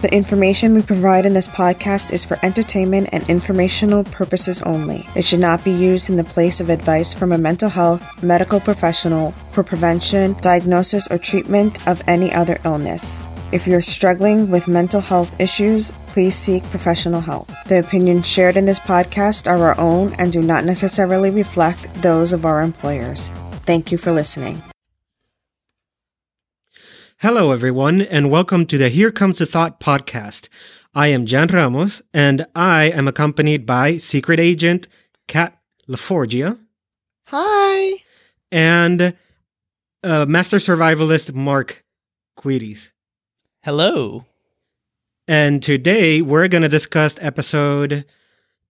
The information we provide in this podcast is for entertainment and informational purposes only. It should not be used in the place of advice from a mental health medical professional for prevention, diagnosis, or treatment of any other illness. If you're struggling with mental health issues, please seek professional help. The opinions shared in this podcast are our own and do not necessarily reflect those of our employers. Thank you for listening. Hello, everyone, and welcome to the Here Comes a Thought podcast. I am Jan Ramos, and I am accompanied by Secret Agent Kat LaForgia Hi. and uh, Master Survivalist Mark Quiris. Hello. And today we're going to discuss episode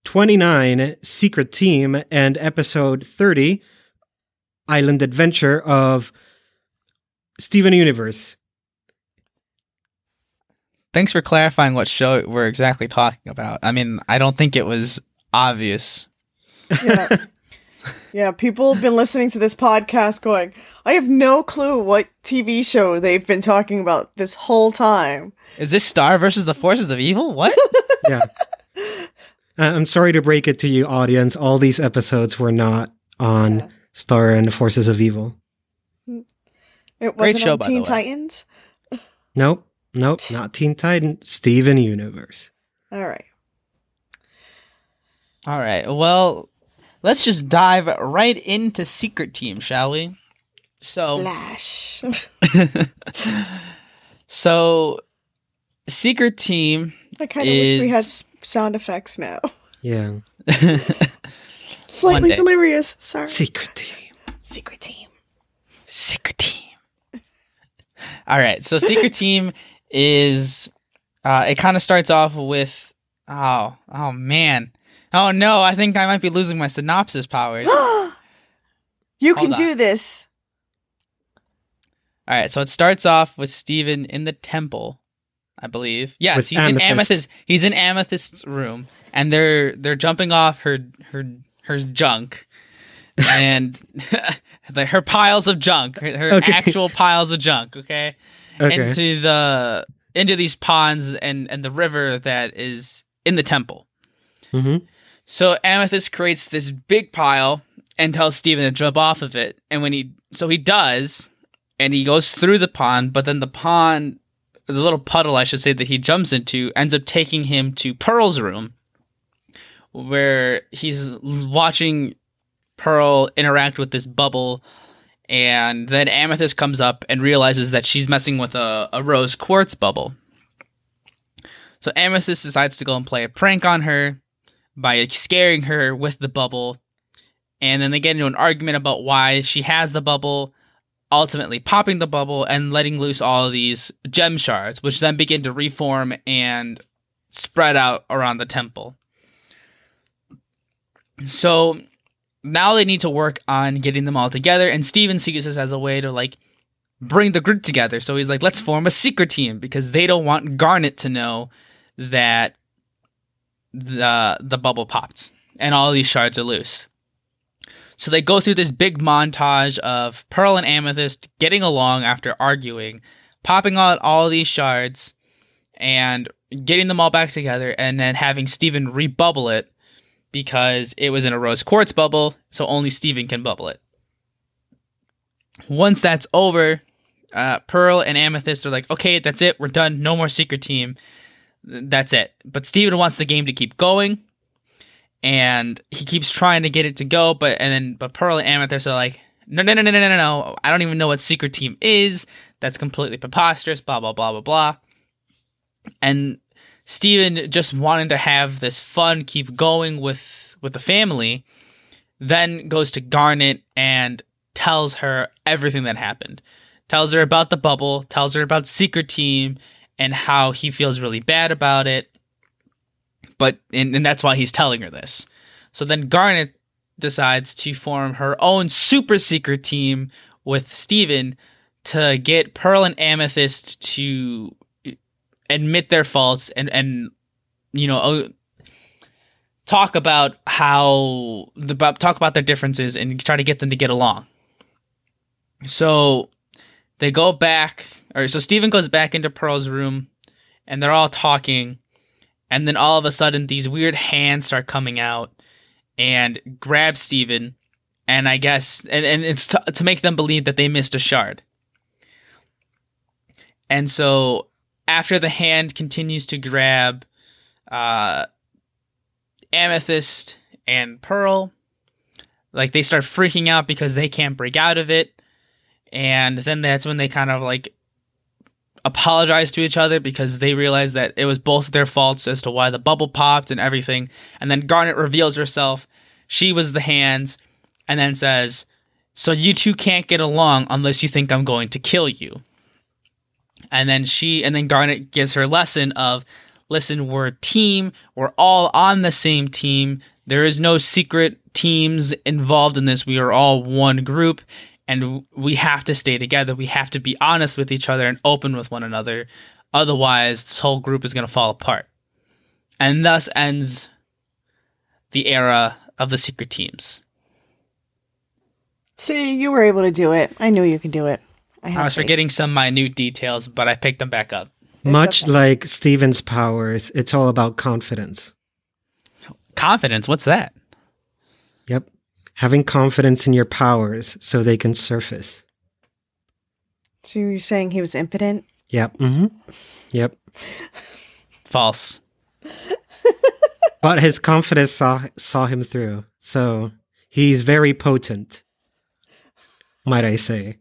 29, Secret Team, and episode 30, Island Adventure of Steven Universe. Thanks for clarifying what show we're exactly talking about. I mean, I don't think it was obvious. Yeah. yeah, people have been listening to this podcast going, I have no clue what TV show they've been talking about this whole time. Is this Star versus the Forces of Evil? What? yeah. Uh, I'm sorry to break it to you, audience. All these episodes were not on Yeah. Star and the Forces of Evil. It wasn't show, on by Teen the way. Titans. Nope, nope, not Teen Titan. Steven Universe. All right. All right. Well, let's just dive right into Secret Team, shall we? So, Splash. so Secret Team I kind of wish we had sound effects now. Yeah. Slightly delirious. Sorry. Secret Team. Secret team. Secret Team. All right. So Secret Team is uh it kind of starts off with oh, oh man. Oh no, I think I might be losing my synopsis powers. All you Hold can on. do this. All right, so it starts off with Steven in the temple, I believe. Yes, With he's in Amethyst. Amethyst. He's in Amethyst's room and they're they're jumping off her her her junk. and the, her piles of junk, her, her Okay. actual piles of junk, okay? Okay. into the into these ponds and and the river that is in the temple. mm-hmm. So Amethyst creates this big pile and tells Steven to jump off of it. And when he so he does, and he goes through the pond, but then the pond the little puddle I should say that he jumps into ends up taking him to Pearl's room where he's watching Pearl interact with this bubble and then Amethyst comes up and realizes that she's messing with a, a rose quartz bubble. So Amethyst decides to go and play a prank on her by scaring her with the bubble. And then they get into an argument about why she has the bubble, ultimately popping the bubble and letting loose all of these gem shards, which then begin to reform and spread out around the temple. So now they need to work on getting them all together, and Steven sees this as a way to like bring the group together. So he's like, let's form a secret team because they don't want Garnet to know that the the bubble popped and all these shards are loose. So they go through this big montage of Pearl and Amethyst getting along after arguing, popping out all these shards, and getting them all back together, and then having Steven rebubble it because it was in a rose quartz bubble, so only Steven can bubble it. Once that's over, uh, Pearl and Amethyst are like, okay, that's it, we're done, no more secret team. That's it. But Steven wants the game to keep going, and he keeps trying to get it to go, but and then but Pearl and Amethyst are like, no, no, no, no, no, no, no, I don't even know what secret team is. That's completely preposterous. Blah blah blah blah blah. And Steven just wanting to have this fun, keep going with with the family, then goes to Garnet and tells her everything that happened. Tells her about the bubble, tells her about Secret Team and how he feels really bad about it. But and, and that's why he's telling her this. So then Garnet decides to form her own super secret team with Steven to get Pearl and Amethyst to admit their faults and and you know uh, talk about how the talk about their differences and try to get them to get along. So they go back or so Steven goes back into Pearl's room and they're all talking, and then all of a sudden these weird hands start coming out and grab Steven, and I guess and, and it's to make them believe that they missed a shard. And so after the hand continues to grab uh, Amethyst and Pearl, like they start freaking out because they can't break out of it. And then that's when they kind of like apologize to each other because they realize that it was both their faults as to why the bubble popped and everything. And then Garnet reveals herself. She was the hands and then says, So you two can't get along unless you think I'm going to kill you. And then she and then Garnet gives her lesson of listen, we're a team, we're all on the same team. There is no secret teams involved in this. We are all one group and we have to stay together. We have to be honest with each other and open with one another. Otherwise, this whole group is going to fall apart. And thus ends the era of the secret teams. See, you were able to do it. I knew you could do it. I, I was faith. forgetting some minute details, but I picked them back up. It's Much okay. like Steven's powers, it's all about confidence. Confidence? What's that? Yep. Having confidence in your powers so they can surface. So you're saying he was impotent? Yep. Mm-hmm. Yep. False. but his confidence saw saw him through. So he's very potent. Might I say.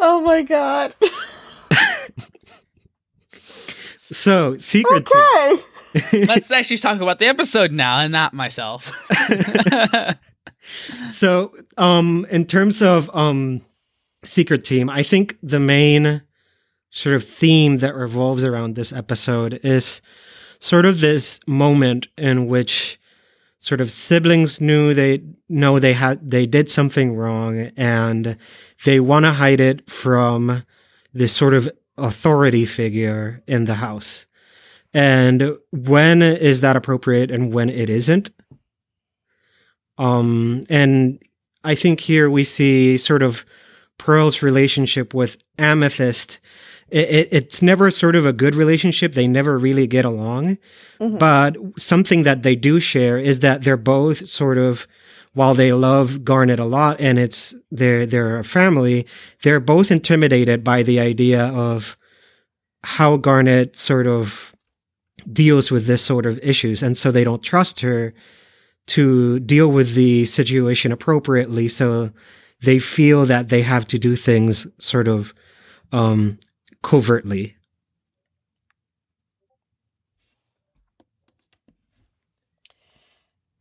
Oh my god. so, secret. Okay. Let's actually talk about the episode now and not myself. so, um, in terms of um, secret team, I think the main sort of theme that revolves around this episode is sort of this moment in which sort of siblings knew they know they had they did something wrong and they want to hide it from this sort of authority figure in the house. And when is that appropriate and when it isn't? Um and i think here we see sort of pearl's relationship with amethyst it, it, it's never sort of a good relationship. They never really get along. Mm-hmm. But something that they do share is that they're both sort of, while they love Garnet a lot and it's their their family, they're both intimidated by the idea of how Garnet sort of deals with this sort of issues, and so they don't trust her to deal with the situation appropriately. So they feel that they have to do things sort of um, covertly.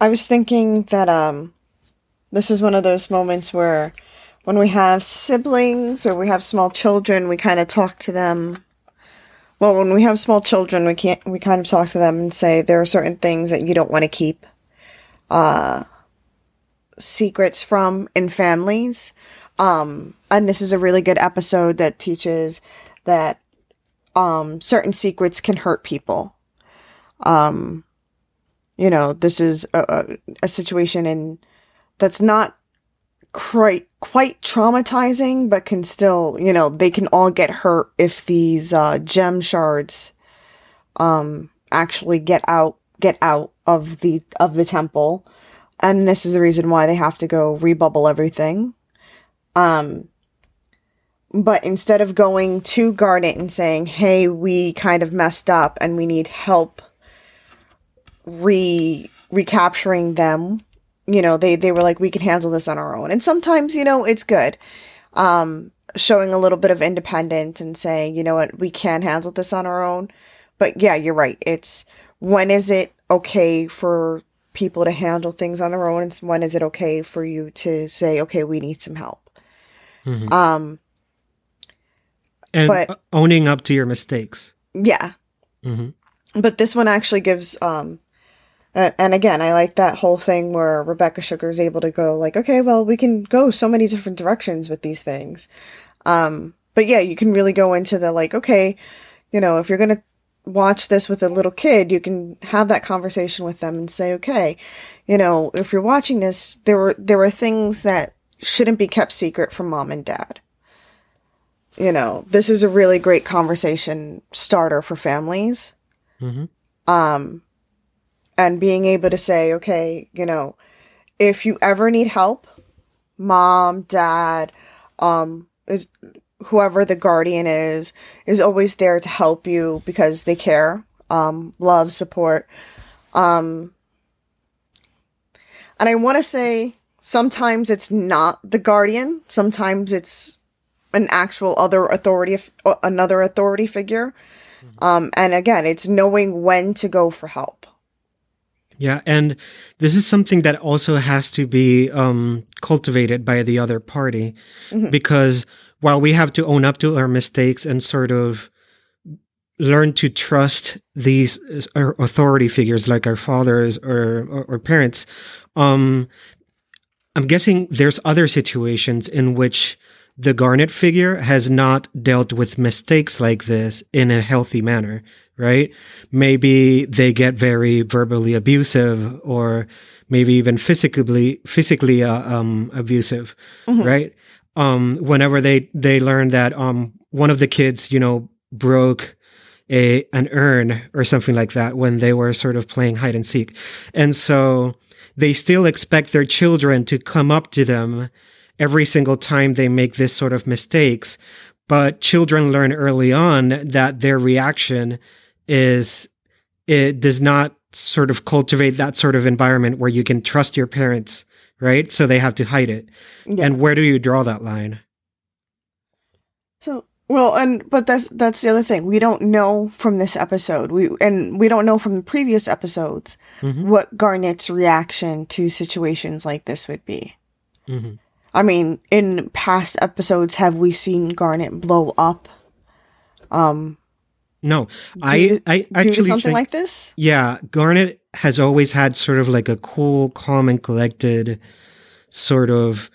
I was thinking that um, this is one of those moments where when we have siblings or we have small children, we kind of talk to them. Well, when we have small children, we can't. We kind of talk to them and say there are certain things that you don't want to keep uh, secrets from in families. Um, and this is a really good episode that teaches that um, certain secrets can hurt people. Um, you know, this is a, a, a situation in that's not quite quite traumatizing, but can still, you know, they can all get hurt if these uh, gem shards um, actually get out get out of the of the temple, and this is the reason why they have to go rebubble everything. Um, but instead of going to Garnet and saying, hey, we kind of messed up and we need help re recapturing them, you know, they, they were like, we can handle this on our own. And sometimes, you know, it's good. Um, showing a little bit of independence and saying, you know what, we can handle this on our own. But yeah, you're right. It's when is it okay for people to handle things on their own and when is it okay for you to say, okay, we need some help. Mm-hmm. Um, and but, owning up to your mistakes. Yeah. Mm-hmm. But this one actually gives, um, and again, I like that whole thing where Rebecca Sugar is able to go like, okay, well, we can go so many different directions with these things. Um, but yeah, you can really go into the like, okay, you know, if you're going to watch this with a little kid, you can have that conversation with them and say, okay, you know, if you're watching this, there were, there were things that shouldn't be kept secret from mom and dad you know, this is a really great conversation starter for families. Um, and being able to say, okay, you know, if you ever need help, mom, dad, um, is whoever the guardian is, is always there to help you because they care, um, love, support. Um, and I want to say sometimes it's not the guardian, sometimes it's an actual other authority, another authority figure. Um, and again, it's knowing when to go for help. Yeah, and this is something that also has to be um, cultivated by the other party because while we have to own up to our mistakes and sort of learn to trust these uh, authority figures like our fathers or, or, or parents, um, I'm guessing there's other situations in which the Garnet figure has not dealt with mistakes like this in a healthy manner, right? Maybe they get very verbally abusive or maybe even physically physically uh, um, abusive, right? Um, whenever they they learn that um, one of the kids, you know, broke a an urn or something like that when they were sort of playing hide and seek, and so they still expect their children to come up to them every single time they make this sort of mistakes. But children learn early on that their reaction is it does not sort of cultivate that sort of environment where you can trust your parents, right? So they have to hide it. Yeah. And where do you draw that line? So well, and but that's that's the other thing. We don't know from this episode. We and we don't know from the previous episodes what Garnet's reaction to situations like this would be. hmm I mean, in past episodes, have we seen Garnet blow up um No, I to, I actually something think, like this? yeah, Garnet has always had sort of like a cool, calm, and collected sort of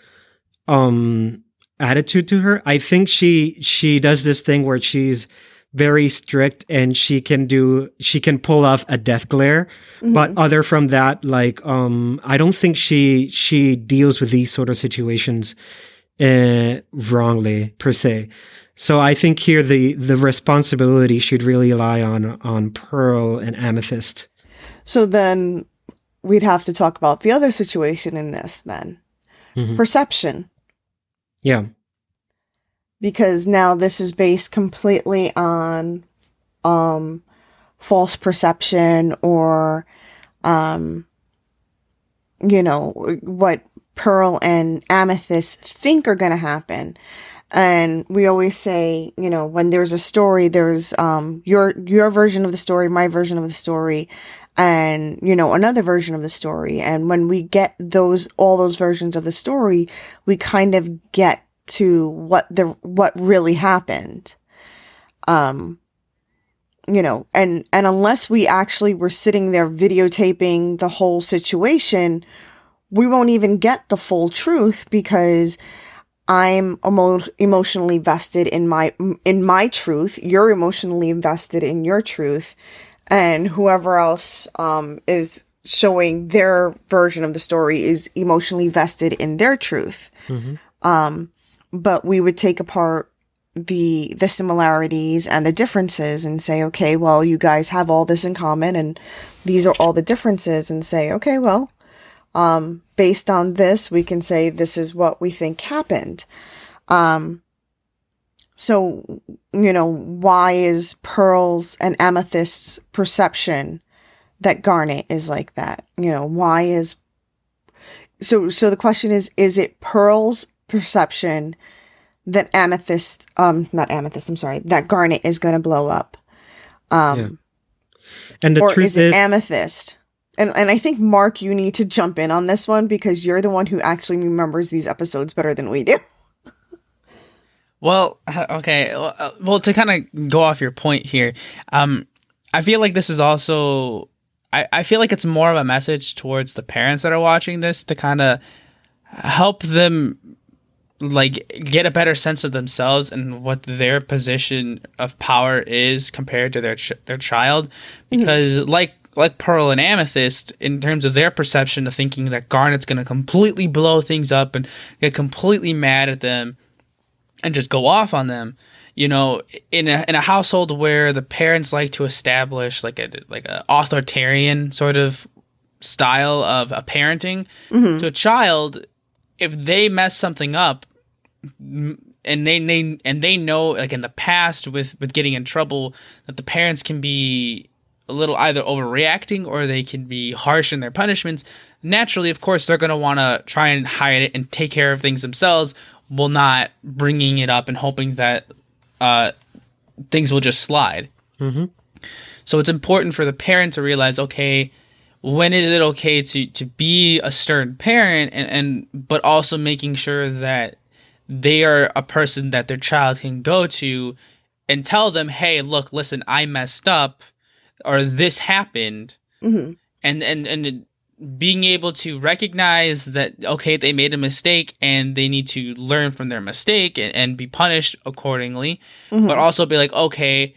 um attitude to her. I think she she does this thing where she's very strict and she can do she can pull off a death glare but other from that like um i don't think she she deals with these sort of situations uh wrongly per se so i think here the the responsibility should really lie on on pearl and amethyst So then we'd have to talk about the other situation in this then. Mhm. Perception. yeah because now this is based completely on um false perception or um you know what pearl and amethyst think are going to happen. And we always say you know when there's a story there's um your your version of the story my version of the story and you know another version of the story. And when we get those all those versions of the story we kind of get to what the what really happened. Um you know and and unless we actually were sitting there videotaping the whole situation we won't even get the full truth because i'm emo- emotionally vested in my in my truth. You're emotionally invested in your truth. And whoever else um is showing their version of the story is emotionally vested in their truth. Um but we would take apart the the similarities and the differences and say okay well you guys have all this in common and these are all the differences and say okay well um based on this we can say this is what we think happened. Um so you know why is pearls and amethyst's perception that garnet is like that? You know why is so so the question is is it pearl's perception that amethyst um not amethyst i'm sorry that garnet is going to blow up um Yeah. and the or truth is is, it amethyst and and i think mark you need to jump in on this one because you're the one who actually remembers these episodes better than we do Well, okay. uh, Well, to kind of go off your point here, um, I feel like this is also. I, I feel like it's more of a message towards the parents that are watching this to kind of help them like get a better sense of themselves and what their position of power is compared to their ch- their child mm-hmm. because like like Pearl and Amethyst in terms of their perception of thinking that Garnet's going to completely blow things up and get completely mad at them and just go off on them. You know, in a in a household where the parents like to establish like a like a authoritarian sort of style of a parenting mm-hmm. to a child, if they mess something up, and they, they and they know like in the past with with getting in trouble that the parents can be a little either overreacting or they can be harsh in their punishments naturally of course they're going to want to try and hide it and take care of things themselves while not bringing it up and hoping that uh, things will just slide. So it's important for the parent to realize okay when is it okay to to be a stern parent and, and but also making sure that they are a person that their child can go to and tell them hey look listen i messed up or this happened. Mm-hmm. And and and being able to recognize that okay they made a mistake and they need to learn from their mistake and, and be punished accordingly but mm-hmm. also be like okay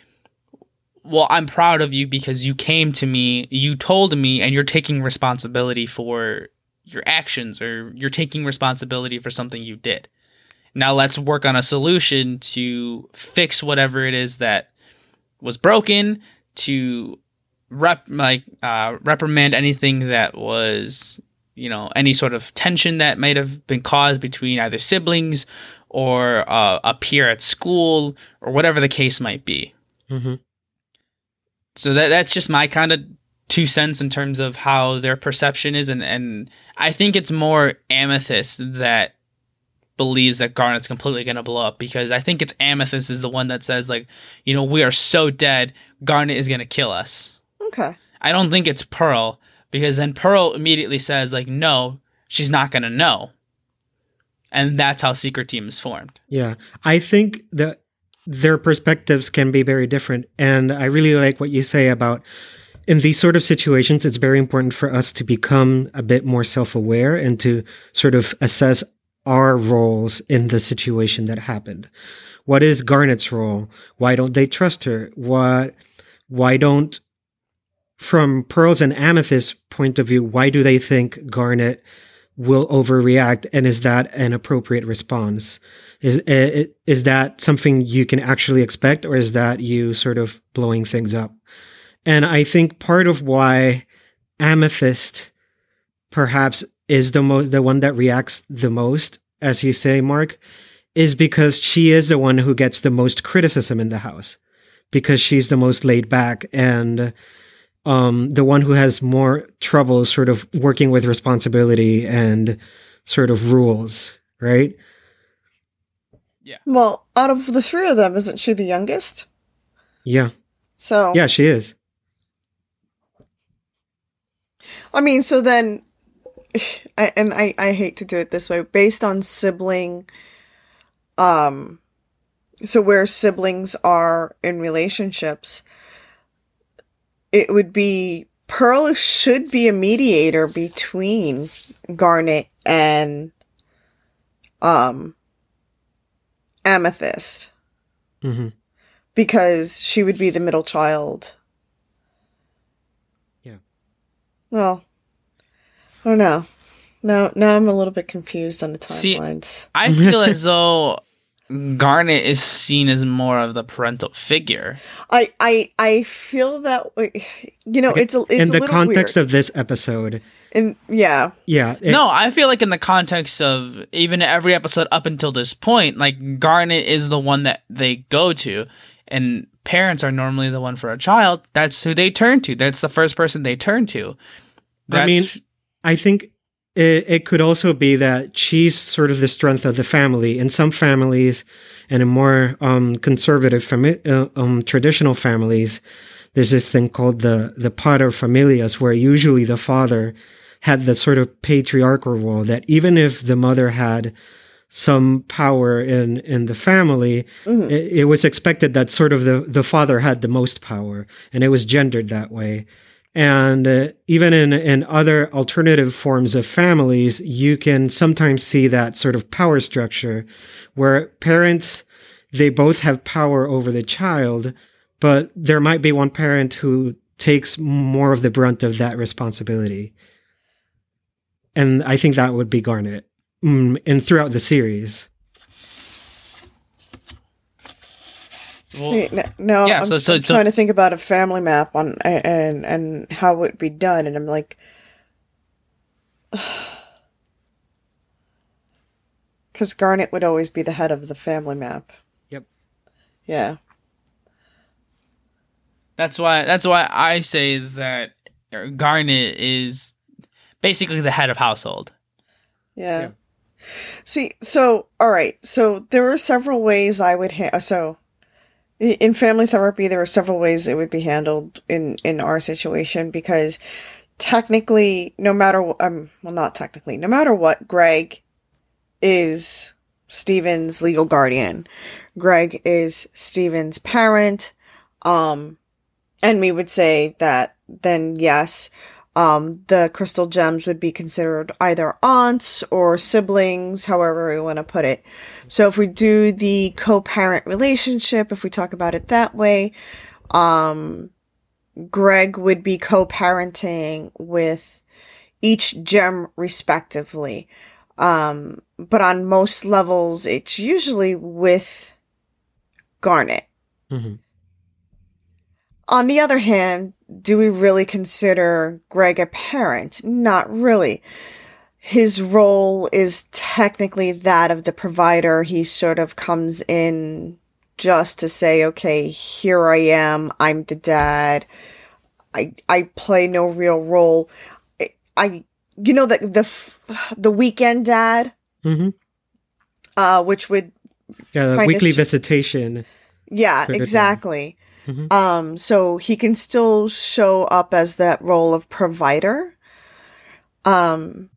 well i'm proud of you because you came to me you told me and you're taking responsibility for your actions or you're taking responsibility for something you did now let's work on a solution to fix whatever it is that was broken to rep like uh, reprimand anything that was you know any sort of tension that might have been caused between either siblings or uh, a peer at school or whatever the case might be Mhm. So that that's just my kind of two cents in terms of how their perception is and and I think it's more Amethyst that believes that Garnet's completely going to blow up because I think it's Amethyst is the one that says like, you know, we are so dead, Garnet is going to kill us. Okay. I don't think it's Pearl because then Pearl immediately says like, no, she's not going to know. And that's how Secret Team is formed. Yeah, I think that their perspectives can be very different, and I really like what you say about in these sort of situations. It's very important for us to become a bit more self-aware and to sort of assess our roles in the situation that happened. What is Garnet's role? Why don't they trust her? What? Why don't from Pearl's and Amethyst's point of view, why do they think Garnet will overreact, and is that an appropriate response? Is uh, is that something you can actually expect, or is that you sort of blowing things up? And I think part of why Amethyst perhaps is the most the one that reacts the most, as you say, Mark, is because she is the one who gets the most criticism in the house because she's the most laid back and um, the one who has more trouble sort of working with responsibility and sort of rules, right? Yeah. Well, out of the three of them, isn't she the youngest? Yeah. So Yeah, she is. I mean, so then, I, and I, I hate to do it this way, based on sibling, um, so where siblings are in relationships, it would be Pearl should be a mediator between Garnet and, um, Amethyst hmm because she would be the middle child. Yeah. Well, I don't know. Now, now I'm a little bit confused on the See, timelines. I feel as though Garnet is seen as more of the parental figure. I, I, I feel that. You know, it's a, it's in a the little context weird. of this episode, and yeah, yeah. it- no, I feel like in the context of even every episode up until this point, like Garnet is the one that they go to, and parents are normally the one for a child. That's who they turn to. That's the first person they turn to. I mean, I think it, it could also be that she's sort of the strength of the family. In some families, and in more um, conservative, fami- uh, um, traditional families, there's this thing called the the pater familias, where usually the father had the sort of patriarchal role. That even if the mother had some power in in the family, Mhm. it, it was expected that sort of the the father had the most power, and it was gendered that way. And uh, even in in other alternative forms of families, you can sometimes see that sort of power structure, where parents they both have power over the child, but there might be one parent who takes more of the brunt of that responsibility. And I think that would be Garnet, mm, and throughout the series. Well, no, no, Yeah, I'm, so- so- I'm so- trying to think about a family map on and and how it would be done, and I'm like, because Garnet would always be the head of the family map. Yep. Yeah. That's why that's why I say that Garnet is basically the head of household. Yeah. Yeah. See, so all right, so there are several ways I would ha- so in family therapy there are several ways it would be handled in in our situation because technically no matter um well not technically no matter what Greg is Steven's legal guardian. Greg is Steven's parent um and we would say that then yes um, the crystal gems would be considered either aunts or siblings, however we want to put it. So if we do the co-parent relationship, if we talk about it that way, um, Greg would be co-parenting with each gem respectively. Um, but on most levels, it's usually with Garnet. Mhm. On the other hand, do we really consider Greg a parent? Not really. His role is technically that of the provider. He sort of comes in just to say, okay, here I am. I'm the dad. I, I play no real role. I, I you know, the, the, the weekend dad, Mhm. uh, which would Yeah, the weekly sh- visitation. Yeah, Sort of thing. exactly. Mhm. Um, so he can still show up as that role of provider. Um,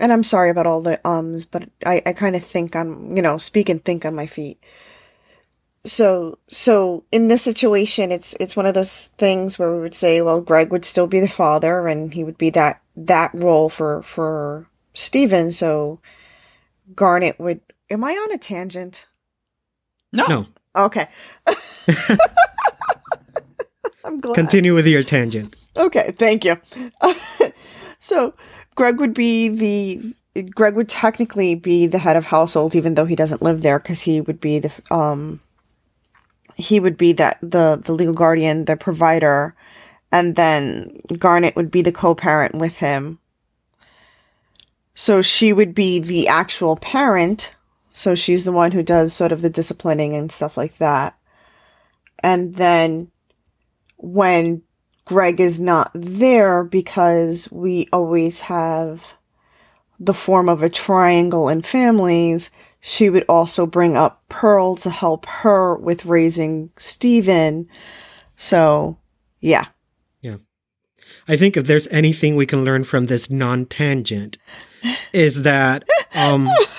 and I'm sorry about all the ums, but I, I kind of think I'm, you know, speak and think on my feet. So, so in this situation, it's, it's one of those things where we would say, well, Greg would still be the father and he would be that, that role for, for Steven. So Garnet would, am I on a tangent? No, No, Okay. I'm glad. continue with your tangent. Okay, thank you. so, Greg would be the Greg would technically be the head of household, even though he doesn't live there, because he would be the um he would be that the the legal guardian, the provider, and then Garnet would be the co-parent with him. So she would be the actual parent. So she's the one who does sort of the disciplining and stuff like that. And then when Greg is not there because we always have the form of a triangle in families, she would also bring up Pearl to help her with raising Steven. So, yeah. Yeah. I think if there's anything we can learn from this non-tangent, is that um,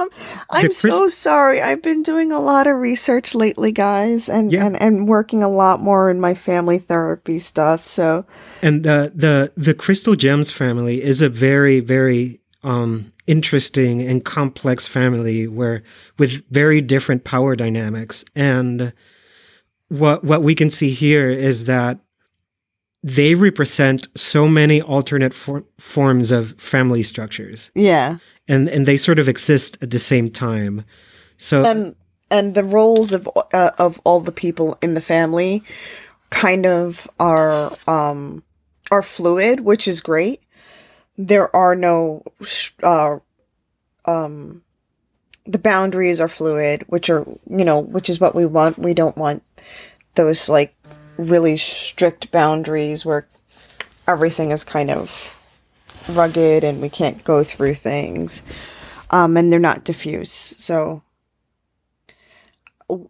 I'm Chris- so sorry. I've been doing a lot of research lately, guys, and, Yeah. and, and working a lot more in my family therapy stuff. So, and the the the Crystal Gems family is a very very um, interesting and complex family where with very different power dynamics and what what we can see here is that they represent so many alternate for- forms of family structures yeah. And and they sort of exist at the same time. So and and the roles of uh, of all the people in the family kind of are um are fluid which is great. There are no uh um the boundaries are fluid which are you know which is what we want. We don't want those like really strict boundaries where everything is kind of rugged and we can't go through things um and they're not diffuse. So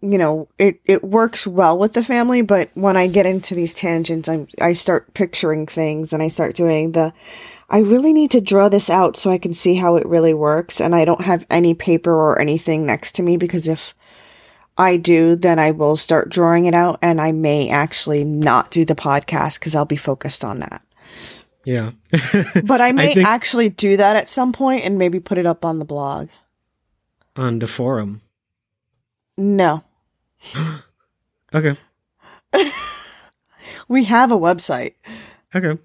you know it it works well with the family but when i get into these tangents i i start picturing things and i start doing the i really need to draw this out so i can see how it really works and i don't have any paper or anything next to me because if i do then i will start drawing it out and i may actually not do the podcast because i'll be focused on that yeah. But i may think- actually do that at some point and maybe put it up on the blog. On the forum. No. Okay. We have a website. Okay.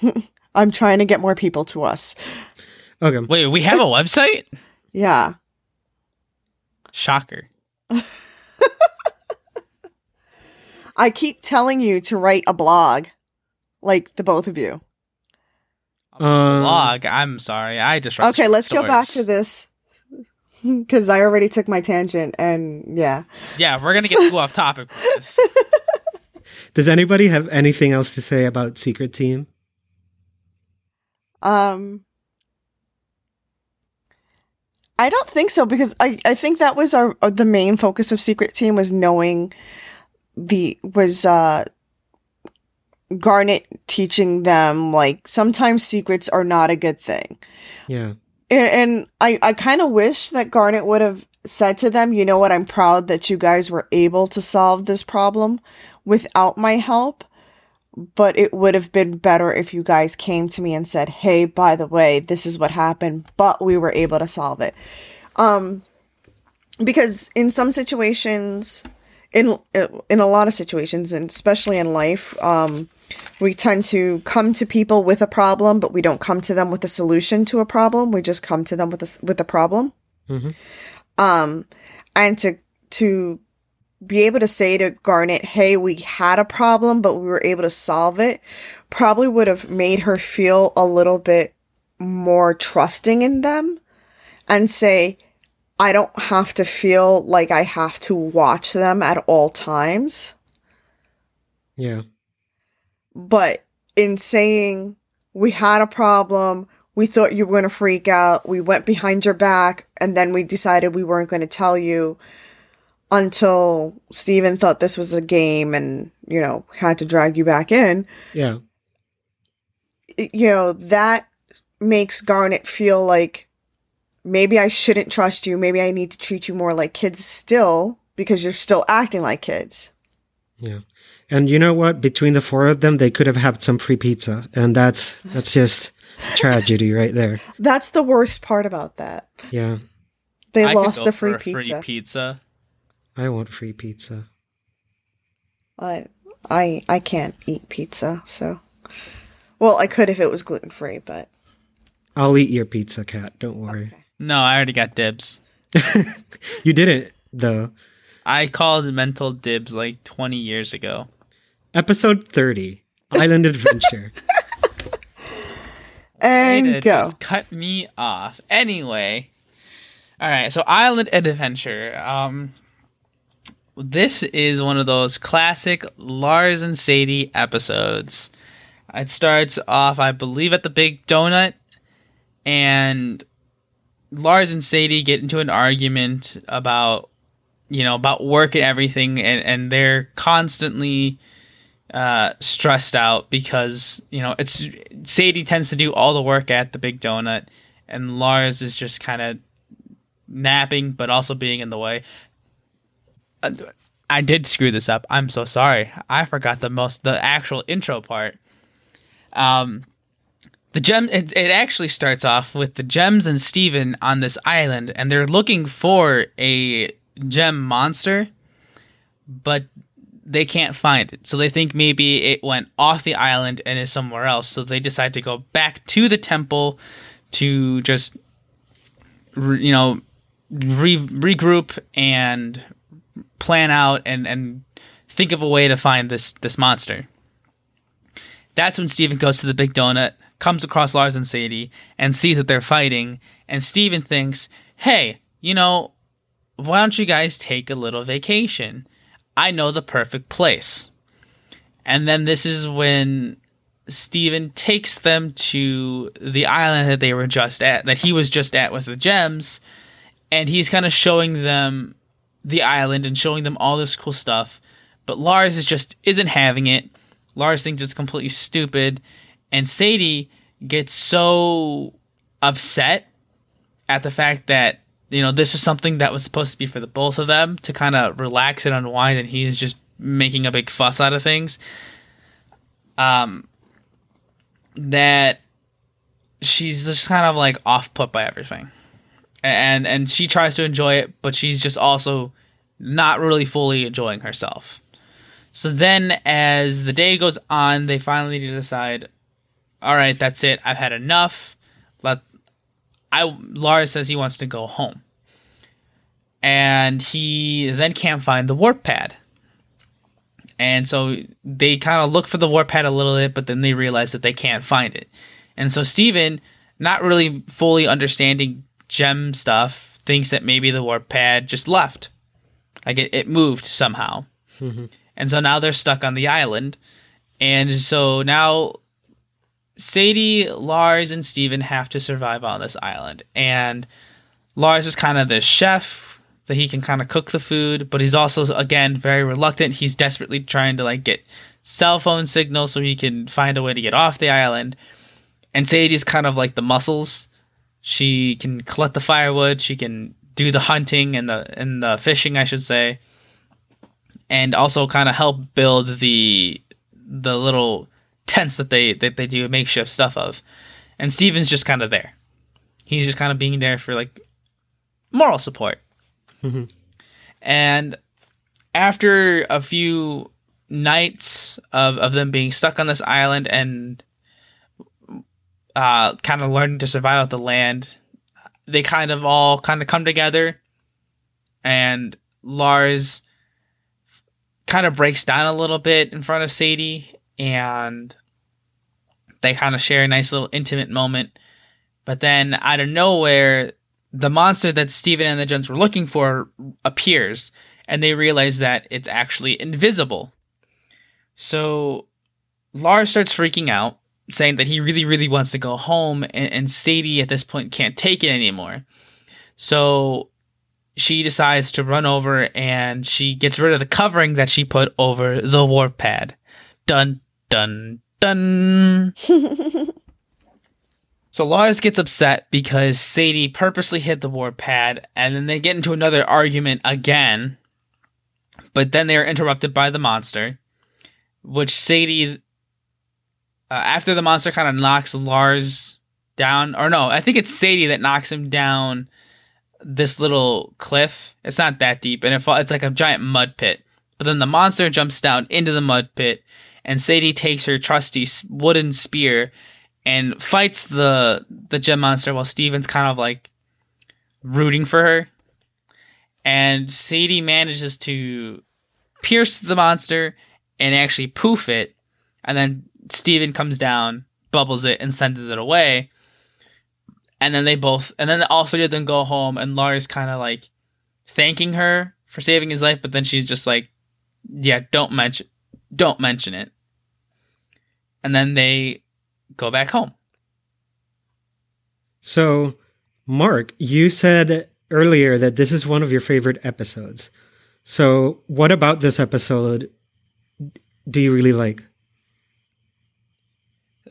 I'm trying to get more people to us. Okay. Wait, we have a website? yeah. Shocker. I keep telling you to write a blog, like the both of you. Um, Blog. I'm sorry. I just Okay, let's go back to this because I already took my tangent, and yeah. Yeah, we're gonna get too off topic. With this. Does anybody have anything else to say about Secret Team? Um, I don't think so because I, I think that was our uh, the main focus of Secret Team was knowing the was uh Garnet teaching them like sometimes secrets are not a good thing. Yeah. And I, I kind of wish that Garnet would have said to them, you know what, I'm proud that you guys were able to solve this problem without my help. But it would have been better if you guys came to me and said, hey, by the way, this is what happened, but we were able to solve it. Um, because in some situations, in in a lot of situations, and especially in life, um, we tend to come to people with a problem, but we don't come to them with a solution to a problem. We just come to them with a with a problem. Mhm. Um, and to to be able to say to Garnet, "Hey, we had a problem, but we were able to solve it," probably would have made her feel a little bit more trusting in them, and say, "I don't have to feel like I have to watch them at all times." Yeah. But in saying we had a problem, we thought you were going to freak out, we went behind your back, and then we decided we weren't going to tell you until Steven thought this was a game and, you know, had to drag you back in. Yeah. You know, that makes Garnet feel like maybe I shouldn't trust you, maybe I need to treat you more like kids still because you're still acting like kids. Yeah. And you know what? Between the four of them, they could have had some free pizza, and that's that's just tragedy right there. That's the worst part about that. Yeah. They I lost the free pizza. Free pizza. I want free pizza. I I I can't eat pizza, so well, I could if it was gluten free, but I'll eat your pizza, Kat. Don't worry. No, I already got dibs. You didn't though. I called mental dibs like 20 years ago. Episode thirty, Island Adventure. and Way to go. just cut me off. Anyway, all right. So Island Adventure. Um, this is one of those classic Lars and Sadie episodes. It starts off, I believe, at the Big Donut, and Lars and Sadie get into an argument about, you know, about work and everything, and and they're constantly uh, stressed out because you know it's Sadie tends to do all the work at the Big Donut, and Lars is just kind of napping, but also being in the way. Uh, I did screw this up. I'm so sorry. I forgot the most the actual intro part. Um, the gem. It, it actually starts off with the gems and Steven on this island, and they're looking for a gem monster, but they can't find it. So they think maybe it went off the island and is somewhere else. So they decide to go back to the temple to just, you know, re- regroup and plan out and, and think of a way to find this this monster. That's when Steven goes to the big donut, comes across Lars and Sadie, and sees that they're fighting. And Steven thinks, hey, you know, why don't you guys take a little vacation? I know the perfect place. And then this is when Steven takes them to the island that they were just at, that he was just at with the gems, and he's kind of showing them the island and showing them all this cool stuff. But Lars is just isn't having it. Lars thinks it's completely stupid, and Sadie gets so upset at the fact that you know this is something that was supposed to be for the both of them to kind of relax and unwind, and he is just making a big fuss out of things. Um, that she's just kind of like off put by everything, and and she tries to enjoy it, but she's just also not really fully enjoying herself. So then, as the day goes on, they finally decide, all right, that's it. I've had enough. Let I Lars says he wants to go home, and he then can't find the warp pad. And so they kind of look for the warp pad a little bit, but then they realize that they can't find it. And so Steven, not really fully understanding gem stuff, thinks that maybe the warp pad just left. Like it, it moved somehow. Mm-hmm. And so now they're stuck on the island. And so now Sadie, Lars, and Steven have to survive on this island. And Lars is kind of the chef that he can kind of cook the food, but he's also again very reluctant. He's desperately trying to like get cell phone signal so he can find a way to get off the island. And Sadie's kind of like the muscles. She can collect the firewood, she can do the hunting and the and the fishing, I should say. And also kind of help build the the little tents that they that they do makeshift stuff of. And Steven's just kind of there. He's just kind of being there for like moral support. Mm-hmm. And after a few nights of, of them being stuck on this island and uh, kind of learning to survive with the land, they kind of all kind of come together. And Lars kind of breaks down a little bit in front of Sadie, and they kind of share a nice little intimate moment. But then out of nowhere, the monster that Steven and the Gems were looking for appears, and they realize that it's actually invisible. So Lars starts freaking out, saying that he really, really wants to go home, and, and Sadie at this point can't take it anymore. So she decides to run over and she gets rid of the covering that she put over the warp pad. Dun, dun, dun. So Lars gets upset because Sadie purposely hit the warp pad, and then they get into another argument again. But then they are interrupted by the monster, which Sadie, uh, after the monster kind of knocks Lars down, or no, I think it's Sadie that knocks him down this little cliff. It's not that deep, and it fall, it's like a giant mud pit. But then the monster jumps down into the mud pit, and Sadie takes her trusty wooden spear and fights the the gem monster while Steven's kind of like rooting for her. And Sadie manages to pierce the monster and actually poof it. And then Steven comes down, bubbles it, and sends it away. And then they both, and then all three of them go home, and Lars kind of like thanking her for saving his life, but then she's just like, "Yeah, don't mention, don't mention it." And then they go back home. So, Mark, you said earlier that this is one of your favorite episodes. So, what about this episode do you really like?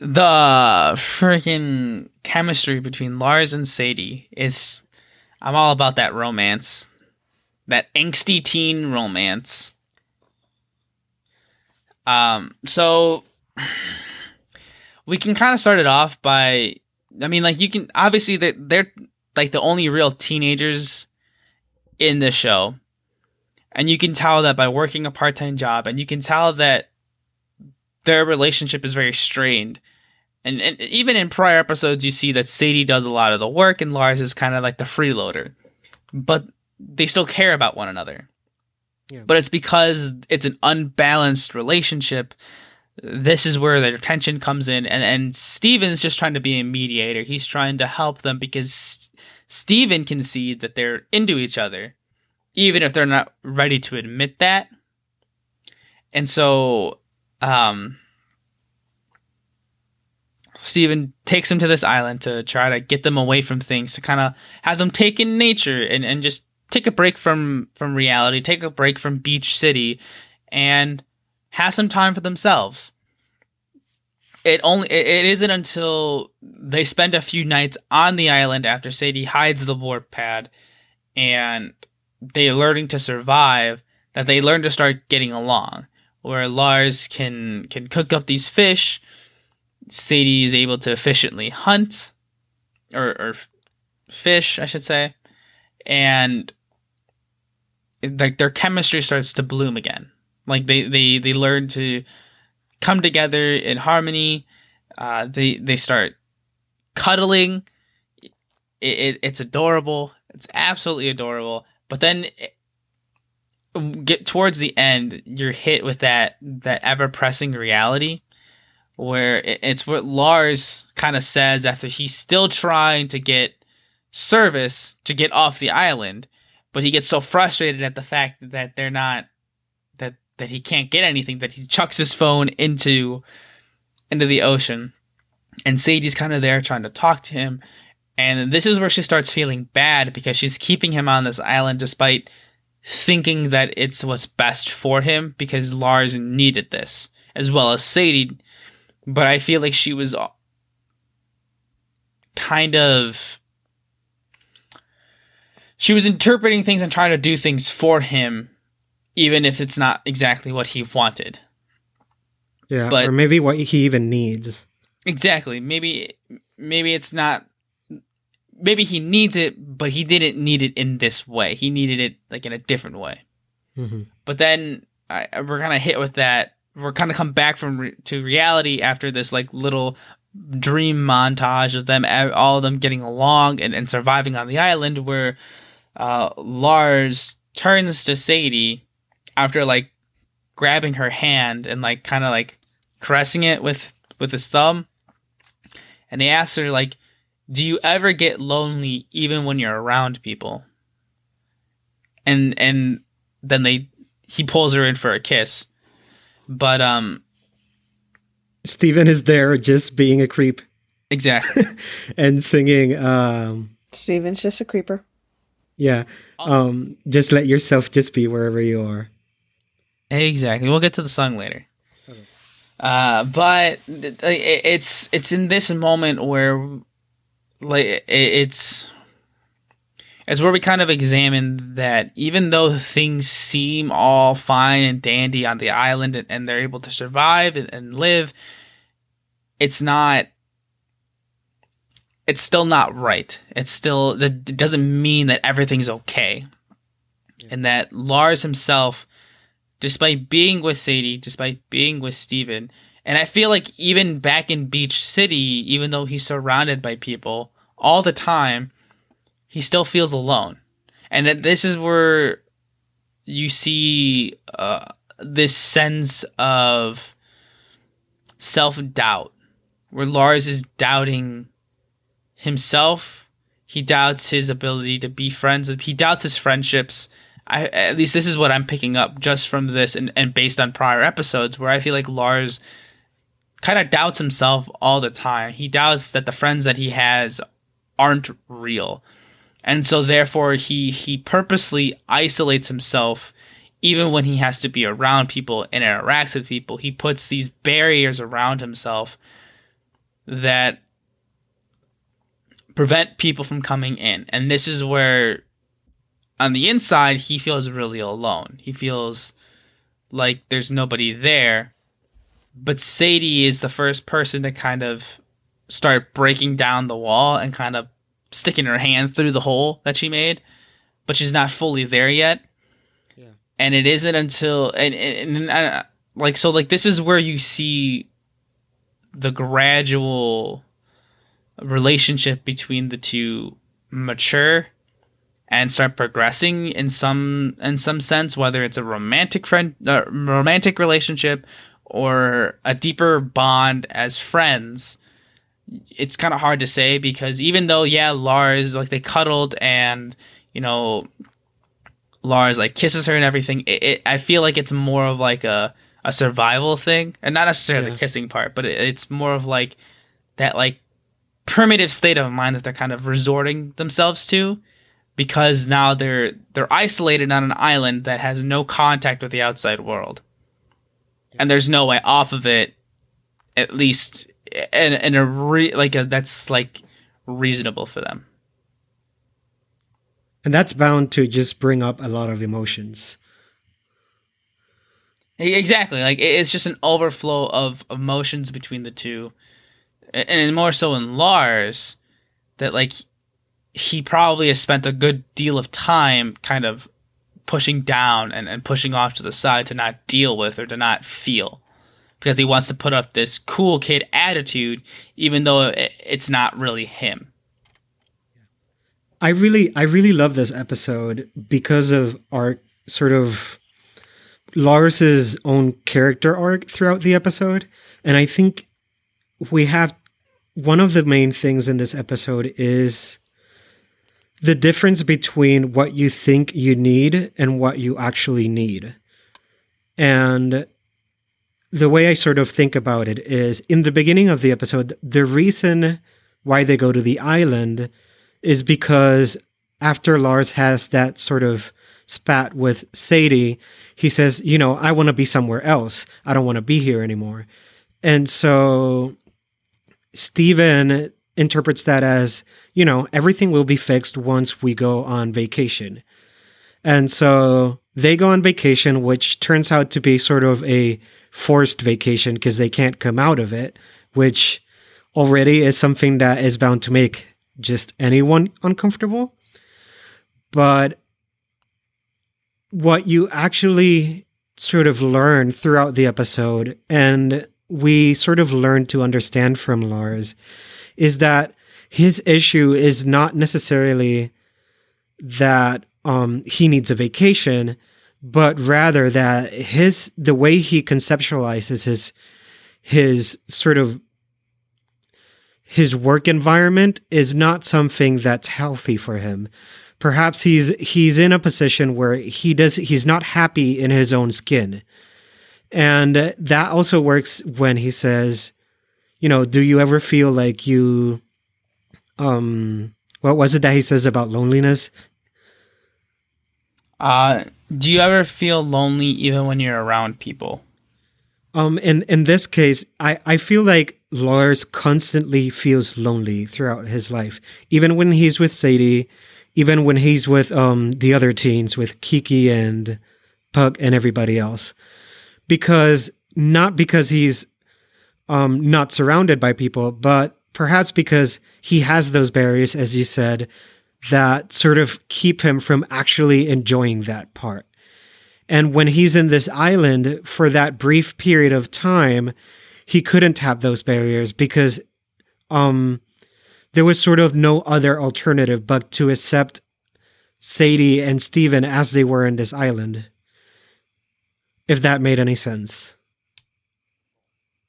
The freaking chemistry between Lars and Sadie is. I'm all about that romance. That angsty teen romance. Um, so we can kind of start it off by I mean like you can obviously they're, they're like the only real teenagers in the show. And you can tell that by working a part-time job and you can tell that their relationship is very strained. And, and even in prior episodes you see that Sadie does a lot of the work and Lars is kind of like the freeloader. But they still care about one another. Yeah. But it's because it's an unbalanced relationship this is where the tension comes in and and Steven's just trying to be a mediator. He's trying to help them because Steven can see that they're into each other even if they're not ready to admit that. And so um Steven takes them to this island to try to get them away from things, to kind of have them take in nature and, and just take a break from from reality, take a break from Beach City and have some time for themselves. It only it isn't until they spend a few nights on the island after Sadie hides the warp pad and they're learning to survive that they learn to start getting along. Where Lars can can cook up these fish, Sadie is able to efficiently hunt or, or fish, I should say, and like their chemistry starts to bloom again. Like they they they learn to come together in harmony. Uh, they they start cuddling. It, it, it's adorable. It's absolutely adorable. But then it, get towards the end, you're hit with that that ever pressing reality, where it, it's what Lars kind of says after he's still trying to get service to get off the island, but he gets so frustrated at the fact that they're not that he can't get anything that he chucks his phone into into the ocean, and Sadie's kind of there trying to talk to him. And this is where she starts feeling bad because she's keeping him on this island despite thinking that it's what's best for him because Lars needed this, as well as Sadie. But I feel like she was kind of. She was interpreting things and trying to do things for him, even if it's not exactly what he wanted. Yeah, But- or maybe what he even needs. Exactly. Maybe maybe it's not maybe he needs it, but he didn't need it in this way. He needed it like in a different way. hmm But then I, we're kind of hit with that. We're kind of come back from re- to reality after this like little dream montage of them all of them getting along and, and surviving on the island where uh, Lars turns to Sadie after like grabbing her hand and like kind of like caressing it with with his thumb and he asks her like do you ever get lonely even when you're around people? And and then they he pulls her in for a kiss. But um Steven is there just being a creep. Exactly. And singing um Steven's just a creeper. yeah. Um just let yourself just be wherever you are exactly. We'll get to the song later. Uh but it- it's it's in this moment where like it- it's it's where we kind of examine that even though things seem all fine and dandy on the island and, and they're able to survive and, and live it's not it's still not right. It's still it doesn't mean that everything's okay. And that lars himself despite being with sadie despite being with steven. And i feel like even back in beach city even though he's surrounded by people all the time he still feels alone. And that this is where you see uh, this sense of self-doubt where lars is doubting himself. He doubts his ability to be friends with he doubts his friendships I, at least this is what i'm picking up just from this and, and based on prior episodes where i feel like lars kind of doubts himself all the time. He doubts that the friends that he has aren't real. And so therefore he he purposely isolates himself even when he has to be around people and interacts with people. He puts these barriers around himself that prevent people from coming in. And this is where on the inside he feels really alone he feels like there's nobody there but sadie is the first person to kind of start breaking down the wall and kind of sticking her hand through the hole that she made, but she's not fully there yet. Yeah. And it isn't until and, and, and uh, like so like this is where you see the gradual relationship between the two mature and start progressing in some in some sense whether it's a romantic friend uh, romantic relationship or a deeper bond as friends it's kind of hard to say because even though yeah Lars like they cuddled and you know Lars like kisses her and everything it, it I feel like it's more of like a a survival thing and not necessarily Yeah. the kissing part but it, it's more of like that like primitive state of mind that they're kind of resorting themselves to because now they're they're isolated on an island that has no contact with the outside world. And there's no way off of it at least in, in a re- like a, that's like reasonable for them. And that's bound to just bring up a lot of emotions. Exactly. Like it's just an overflow of emotions between the two. And more so in lars that like he probably has spent a good deal of time kind of pushing down and, and pushing off to the side to not deal with or to not feel. Because he wants to put up this cool kid attitude even though it, it's not really him. I really I really love this episode because of our sort of Lars's own character arc throughout the episode, and I think we have one of the main things in this episode is the difference between what you think you need and what you actually need. And the way I sort of think about it is in the beginning of the episode, the reason why they go to the island is because after Lars has that sort of spat with Sadie, he says, You know, I want to be somewhere else. I don't want to be here anymore. And so Steven interprets that as, you know, everything will be fixed once we go on vacation. And so they go on vacation, which turns out to be sort of a forced vacation because they can't come out of it, which already is something that is bound to make just anyone uncomfortable. But what you actually sort of learn throughout the episode, and we sort of learn to understand from Lars, is that his issue is not necessarily that um, he needs a vacation, but rather that his the way he conceptualizes his his sort of his work environment is not something that's healthy for him. Perhaps he's he's in a position where he does he's not happy in his own skin. And that also works when he says, you know, do you ever feel like you um what was it that he says about loneliness? Uh do you ever feel lonely even when you're around people? Um, in in this case, I I feel like Lars constantly feels lonely throughout his life, even when he's with Sadie, even when he's with um the other teens with Kiki and Buck and everybody else, because not because he's um not surrounded by people, but perhaps because he has those barriers, as you said, that sort of keep him from actually enjoying that part. And when he's in this island for that brief period of time, he couldn't have those barriers because um there was sort of no other alternative but to accept Sadie and Steven as they were in this island. If that made any sense.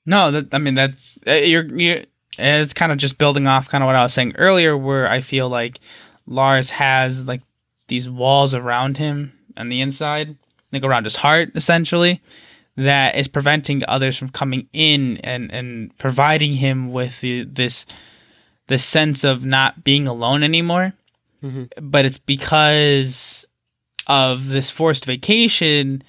No, that I mean that's uh, you're you it's kind of just building off kind of what I was saying earlier where I feel like Lars has like these walls around him on the inside, like around his heart, essentially, that is preventing others from coming in and and providing him with the, this this sense of not being alone anymore. Mm-hmm. But it's because of this forced vacation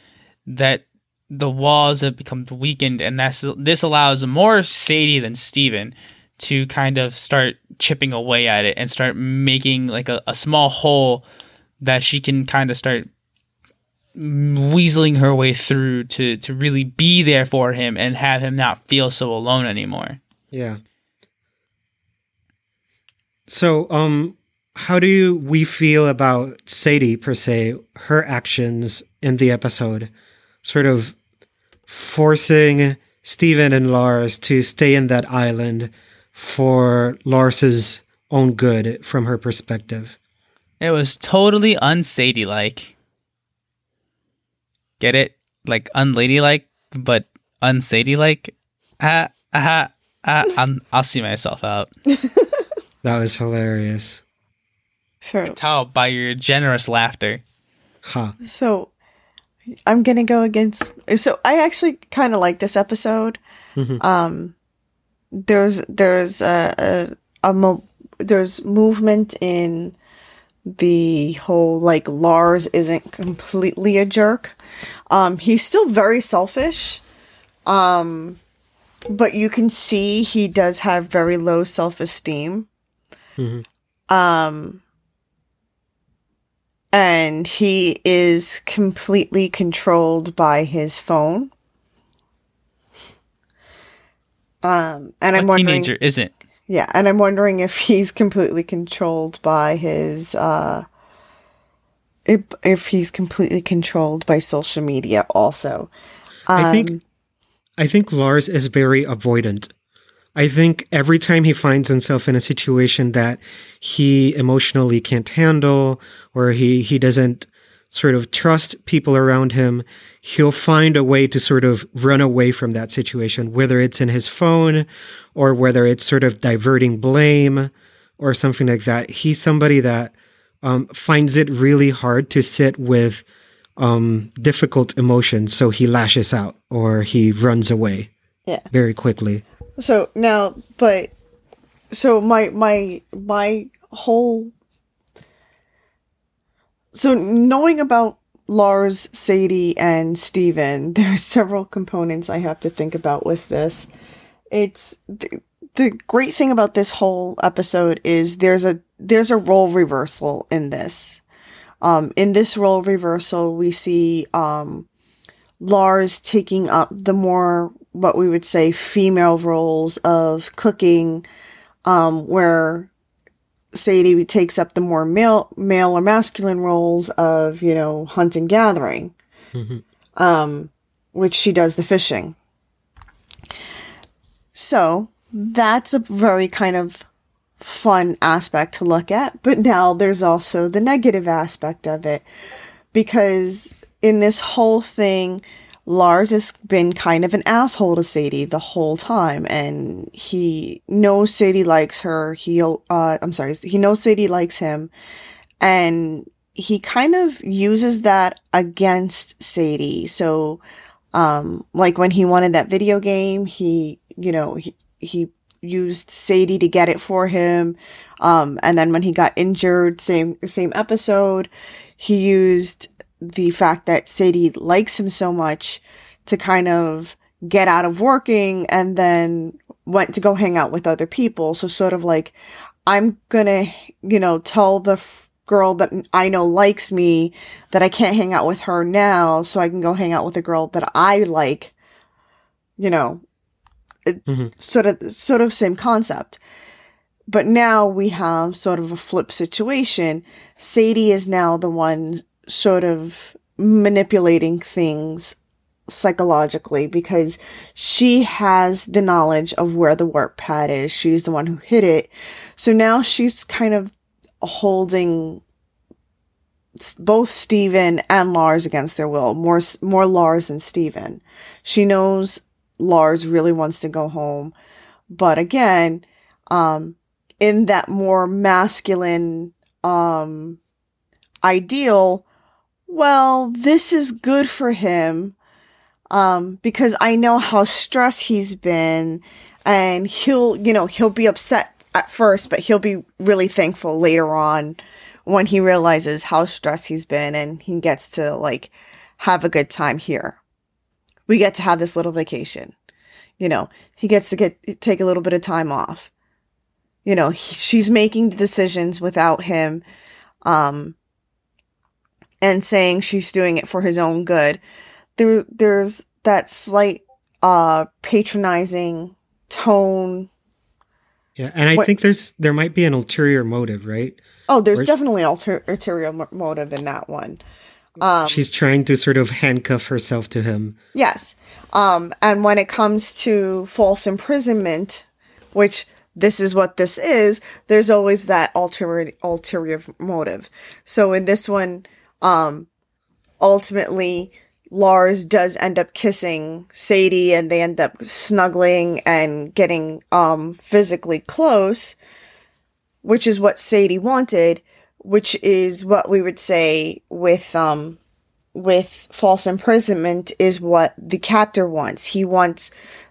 that the walls have become weakened, and that's this allows more Sadie than Steven to kind of start chipping away at it and start making like a, a small hole that she can kind of start weaseling her way through to to really be there for him and have him not feel so alone anymore. Yeah. So, um, how do we feel about Sadie per se, her actions in the episode, sort of forcing Steven and Lars to stay in that island for Lars's own good from her perspective. It was totally unsadie like. Get it? Like unladylike, but unsadie like. Ah, ah, ah, I'm, I'll see myself out. that was hilarious. Sure. tell by your generous laughter. Huh. So, I'm gonna go against. So I actually kind of like this episode. Mm-hmm. Um, there's there's a, a, a mo- there's movement in the whole like Lars isn't completely a jerk. Um, he's still very selfish. Um, but you can see he does have very low self esteem. Mm-hmm. Um, and he is completely controlled by his phone. Um, and what I'm wondering, teenager isn't. Yeah, and I'm wondering if he's completely controlled by his, uh, if, if he's completely controlled by social media. Also, um, I think, I think Lars is very avoidant. I think every time he finds himself in a situation that he emotionally can't handle, or he he doesn't sort of trust people around him, he'll find a way to sort of run away from that situation, whether it's in his phone or whether it's sort of diverting blame or something like that. He's somebody that um, finds it really hard to sit with um, difficult emotions, so he lashes out or he runs away. Yeah. Very quickly. So now, but so my my my whole so knowing about Lars, Sadie, and Steven, there are several components I have to think about with this. It's the, the great thing about this whole episode is there's a there's a role reversal in this. Um, in this role reversal, we see um, Lars taking up the more what we would say female roles of cooking, um, where Sadie takes up the more male, male or masculine roles of, you know, hunt and gathering, um, which she does the fishing. So that's a very kind of fun aspect to look at. But now there's also the negative aspect of it because in this whole thing, Lars has been kind of an asshole to Sadie the whole time, and he knows Sadie likes her. He, uh, I'm sorry, he knows Sadie likes him, and he kind of uses that against Sadie. So, um, like when he wanted that video game, he, you know, he, he used Sadie to get it for him. Um, and then when he got injured, same, same episode, he used the fact that Sadie likes him so much to kind of get out of working and then went to go hang out with other people. So sort of like, I'm gonna, you know, tell the f- girl that I know likes me that I can't hang out with her now so I can go hang out with a girl that I like, you know, it, mm-hmm. sort of, sort of same concept. But now we have sort of a flip situation. Sadie is now the one sort of manipulating things psychologically because she has the knowledge of where the warp pad is. She's the one who hit it. So now she's kind of holding both Steven and Lars against their will. More more Lars than Steven. She knows Lars really wants to go home, but again, um in that more masculine um ideal, well, this is good for him um because I know how stressed he's been and he'll, you know, he'll be upset at first, but he'll be really thankful later on when he realizes how stressed he's been and he gets to like have a good time here. We get to have this little vacation. You know, he gets to get take a little bit of time off. You know, he, she's making the decisions without him um and saying she's doing it for his own good. There there's that slight uh patronizing tone Yeah, and I What- think there's there might be an ulterior motive, right? Oh, there's Where's- definitely alter- ulterior motive in that one. Um, She's trying to sort of handcuff herself to him. yes. Um, and when it comes to false imprisonment, which this is what this is, there's always that ulterior ulterior motive. So in this one, um, ultimately, Lars does end up kissing Sadie, and they end up snuggling and getting um physically close. which is what Sadie wanted, which is what we would say with um with false imprisonment is what the captor wants. He wants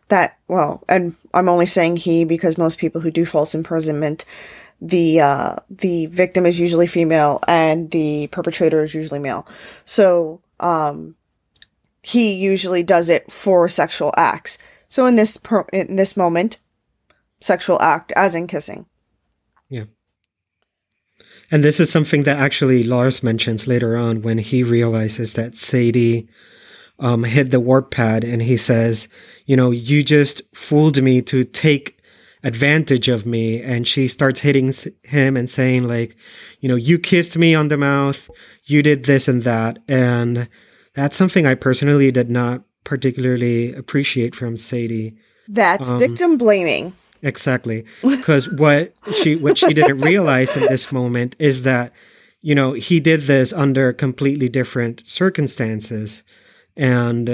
that well, and I'm only saying he because most people who do false imprisonment the uh the victim is usually female and the perpetrator is usually male. So um he usually does it for sexual acts. So in this per- in this moment sexual act as in kissing. Yeah. And this is something that actually Lars mentions later on when he realizes that Sadie um, hit the warp pad and he says, You know, you just fooled me to take advantage of me. And she starts hitting him and saying, like, you know, you kissed me on the mouth, you did this and that. And that's something I personally did not particularly appreciate from Sadie. That's Um, victim blaming. Exactly. Because what she what she didn't realize in this moment is that you know, he did this under completely different circumstances. And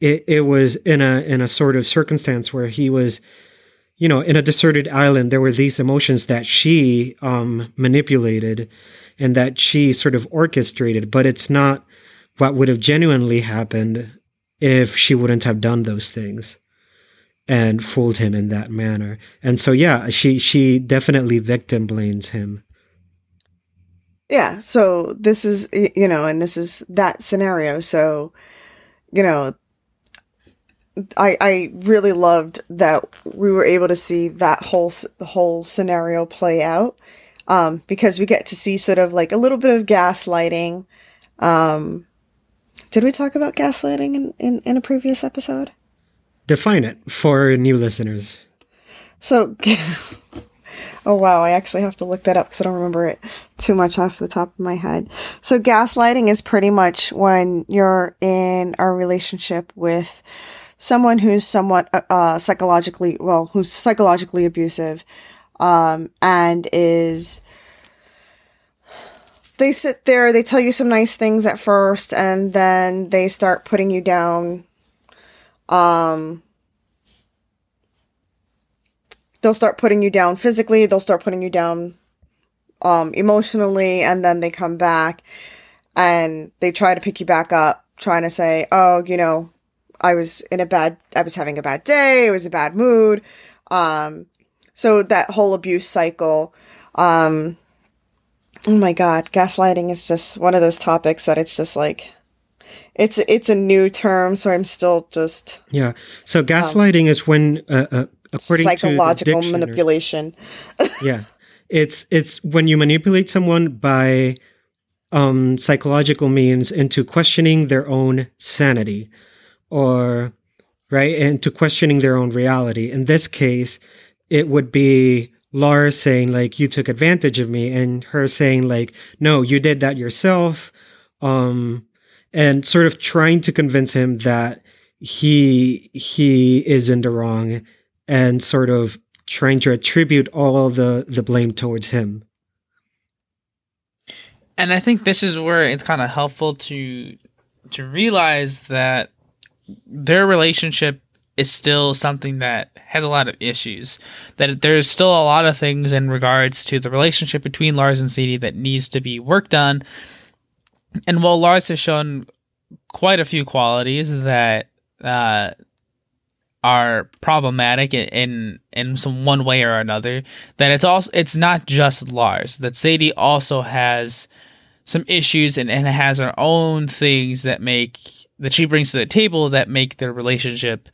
it, it was in a in a sort of circumstance where he was, you know, in a deserted island. There were these emotions that she um, manipulated, and that she sort of orchestrated. But it's not what would have genuinely happened if she wouldn't have done those things and fooled him in that manner. And so, yeah, she she definitely victim blames him. Yeah. So this is you know, and this is that scenario. So, you know, I I really loved that we were able to see that whole the whole scenario play out. Um, because we get to see sort of like a little bit of gaslighting. Um, did we talk about gaslighting in, in, in a previous episode? Define it for new listeners. So, oh wow, I actually have to look that up because I don't remember it too much off the top of my head. So, gaslighting is pretty much when you're in a relationship with someone who's somewhat uh, uh psychologically, well, who's psychologically abusive, um, and is they sit there, they tell you some nice things at first, and then they start putting you down. Um, they'll start putting you down physically, they'll start putting you down um, emotionally, and then they come back and they try to pick you back up, trying to say, oh, you know, I was in a bad, I was having a bad day, it was a bad mood. Um, so that whole abuse cycle. Um, oh my God, gaslighting is just one of those topics that it's just like, it's it's a new term, so I'm still just yeah. So gaslighting um, is when uh, uh, according psychological to manipulation. yeah, it's it's when you manipulate someone by um, psychological means into questioning their own sanity, or right, into questioning their own reality. In this case, it would be Lars saying like you took advantage of me, and her saying like no, you did that yourself. Um, and sort of trying to convince him that he he is in the wrong and sort of trying to attribute all the the blame towards him and i think this is where it's kind of helpful to to realize that their relationship is still something that has a lot of issues that there's still a lot of things in regards to the relationship between lars and sadie that needs to be worked on and while Lars has shown quite a few qualities that uh, are problematic in in some one way or another, that it's also it's not just Lars. That Sadie also has some issues and, and has her own things that make that she brings to the table that make their relationship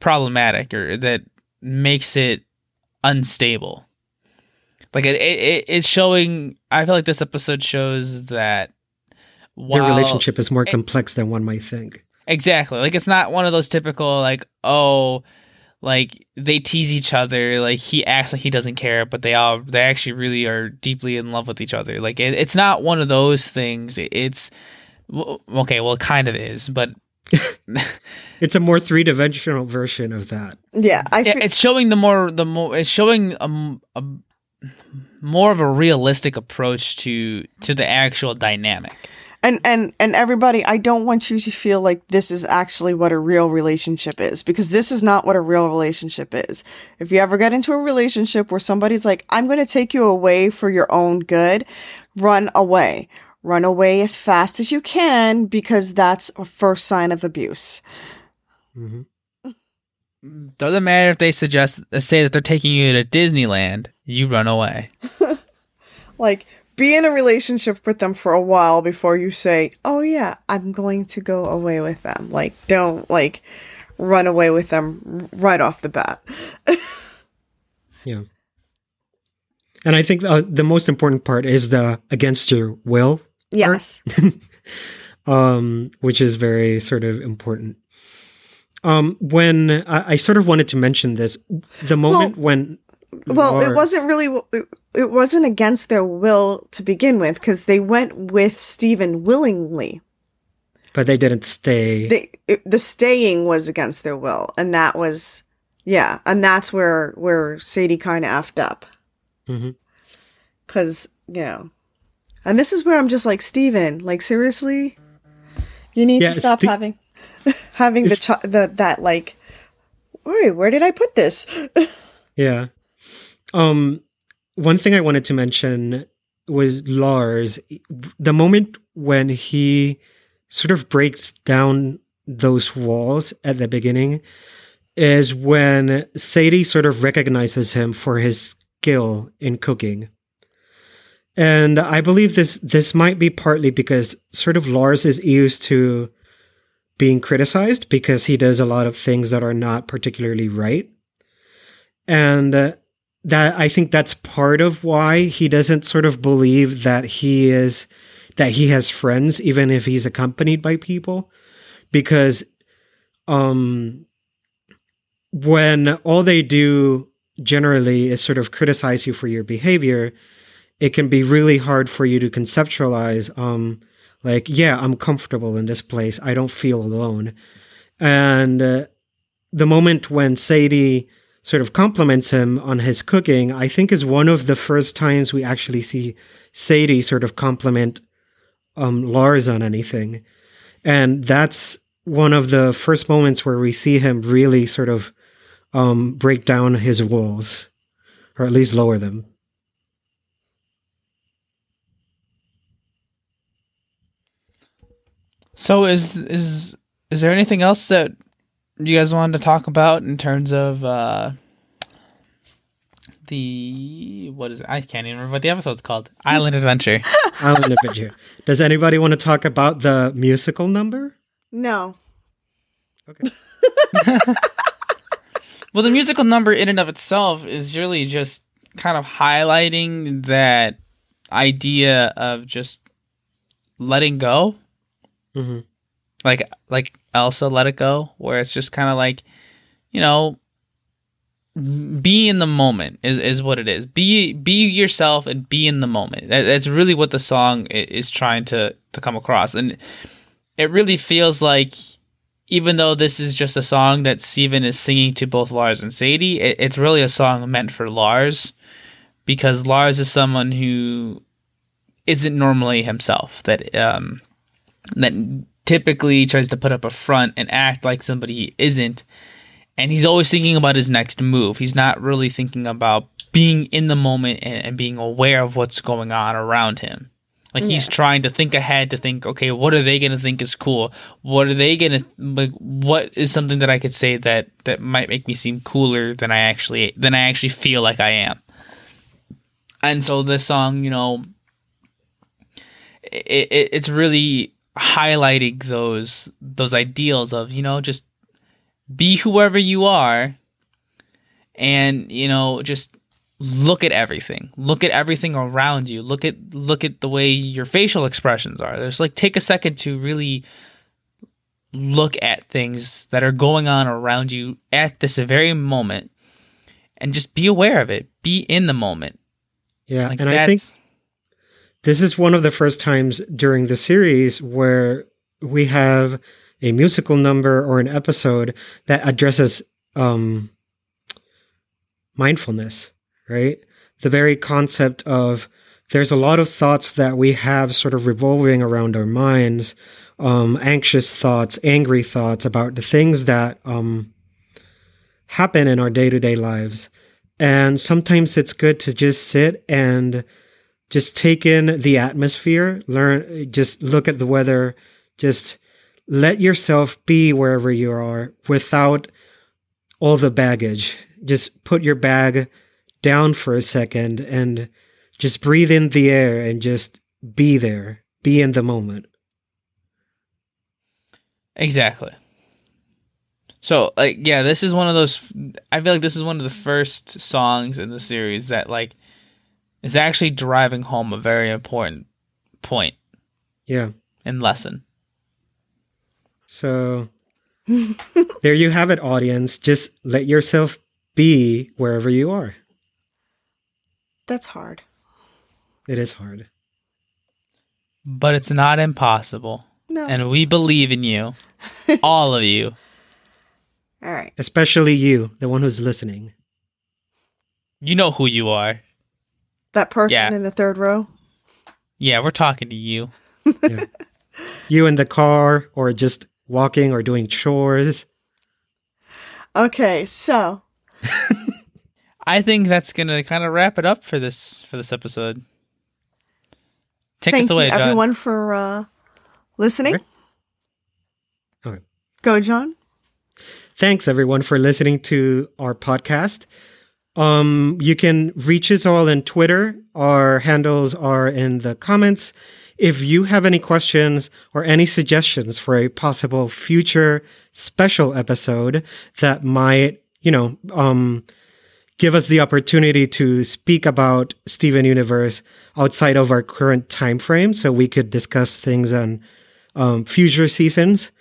problematic or that makes it unstable. Like it, it it's showing. I feel like this episode shows that their relationship is more complex than one might think. Exactly. Like it's not one of those typical like oh like they tease each other like he acts like he doesn't care but they all they actually really are deeply in love with each other like it, it's not one of those things it's okay well it kind of is but it's a more three-dimensional version of that. Yeah I yeah, it's showing the more the more it's showing a, a more of a realistic approach to to the actual dynamic. And and and everybody i don't want you to feel like this is actually what a real relationship is because this is not what a real relationship is. If you ever get into a relationship where somebody's like i'm going to take you away for your own good run away run away as fast as you can because that's a first sign of abuse mm-hmm. doesn't matter if they suggest say that they're taking you to disneyland you run away like be in a relationship with them for a while before you say, "Oh yeah, I'm going to go away with them." Like don't like run away with them right off the bat. yeah. And I think the, the most important part is the against your will. Yes. um which is very sort of important. Um when I, I sort of wanted to mention this the moment well, when well, it wasn't really it wasn't against their will to begin with because they went with steven willingly. But they didn't stay. They, it, the staying was against their will, and that was yeah, and that's where where Sadie kind of effed up. Because mm-hmm. you know, And this is where I'm just like, Steven, like seriously, you need Yeah, to stop having having the, ch- the that like, wait, where did I put this? Yeah. Um one thing I wanted to mention was Lars. The moment when he sort of breaks down those walls at the beginning is when Sadie sort of recognizes him for his skill in cooking. And I believe this this might be partly because sort of Lars is used to being criticized because he does a lot of things that are not particularly right. And uh, that I think that's part of why he doesn't sort of believe that he is that he has friends even if he's accompanied by people because um when all they do generally is sort of criticize you for your behavior it can be really hard for you to conceptualize um like yeah i'm comfortable in this place. I don't feel alone. And uh, the moment when sadie sort of compliments him on his cooking i think is one of the first times we actually see sadie sort of compliment um lars on anything. And that's one of the first moments where we see him really sort of um break down his walls or at least lower them So is is is there anything else that you guys wanted to talk about in terms of uh the what is it? I can't even remember what the episode's called. Island Adventure. Island Adventure. Does anybody want to talk about the musical number? no. Okay. Well, the musical number in and of itself is really just kind of highlighting that idea of just letting go, hmm like like Elsa let it go, where it's just kind of like, you know, be in the moment is is what it is. Be be yourself and be in the moment. That, that's really what the song is trying to to come across, and it really feels like even though this is just a song that Steven is singing to both Lars and Sadie, it, it's really a song meant for Lars because Lars is someone who isn't normally himself. That um, that typically tries to put up a front and act like somebody he isn't, and he's always thinking about his next move. He's not really thinking about being in the moment and, and being aware of what's going on around him. Like he's trying to think ahead to think, okay, what are they gonna think is cool? What are they gonna like? What is something that I could say that that might make me seem cooler than I actually than I actually feel like I am? And so this song, you know, it, it it's really highlighting those those ideals of you know just be whoever you are, and you know just look at everything. Look at everything around you. Look at look at the way your facial expressions are. There's like take a second to really look at things that are going on around you at this very moment and just be aware of it. Be in the moment. Yeah, like and I think this is one of the first times during the series where we have a musical number or an episode that addresses um, mindfulness, right? The very concept of there's a lot of thoughts that we have sort of revolving around our minds, um, anxious thoughts, angry thoughts about the things that um, happen in our day to day lives. And sometimes it's good to just sit and just take in the atmosphere, learn, just look at the weather, just let yourself be wherever you are without all the baggage. Just put your bag down for a second and just breathe in the air and just be there, be in the moment. exactly so like yeah this is one of those i feel like this is one of the first songs in the series that like is actually driving home a very important point Yeah. and lesson So there you have it, audience. Just let yourself be wherever you are. That's hard. It is hard. but it's not impossible No. and we believe in you all of you All right. Especially you, the one who's listening. you know who you are That person Yeah. in the third row. Yeah, we're talking to you. Yeah. you in the car or just walking or doing chores. Okay, so I think that's gonna kind of wrap it up for this for this episode. Take thank us away, you John. everyone for uh, listening. Okay. Okay. Go, John. Thanks everyone for listening to our podcast. Um, you can reach us all on Twitter. Our handles are in the comments. If you have any questions or any suggestions for a possible future special episode that might, you know, um, give us the opportunity to speak about Steven Universe outside of our current time frame, so we could discuss things on um, future seasons,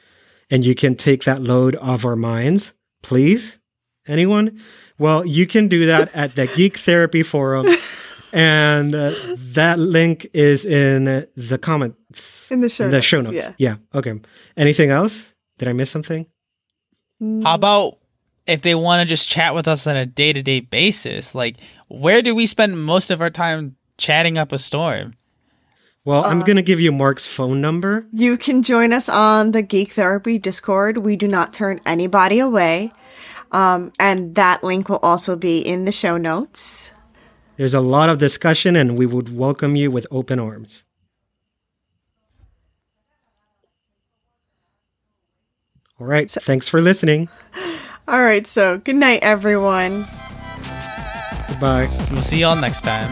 and you can take that load off our minds, please. Anyone? Well, you can do that at the Geek Therapy Forum, and uh, that link is in the comments. In the show the notes, show notes. yeah. yeah. Okay. Anything else? Did I miss something? How about if they want to just chat with us on a day to day basis? Like, where do we spend most of our time chatting up a storm? Well, Uh, I'm going to give you Mark's phone number. You can join us on the Geek Therapy Discord. We do not turn anybody away. Um, and that link will also be in the show notes. There's a lot of discussion, and we would welcome you with open arms. All right. Thanks for listening. All right, so good night, everyone. Goodbye. We'll see y'all next time.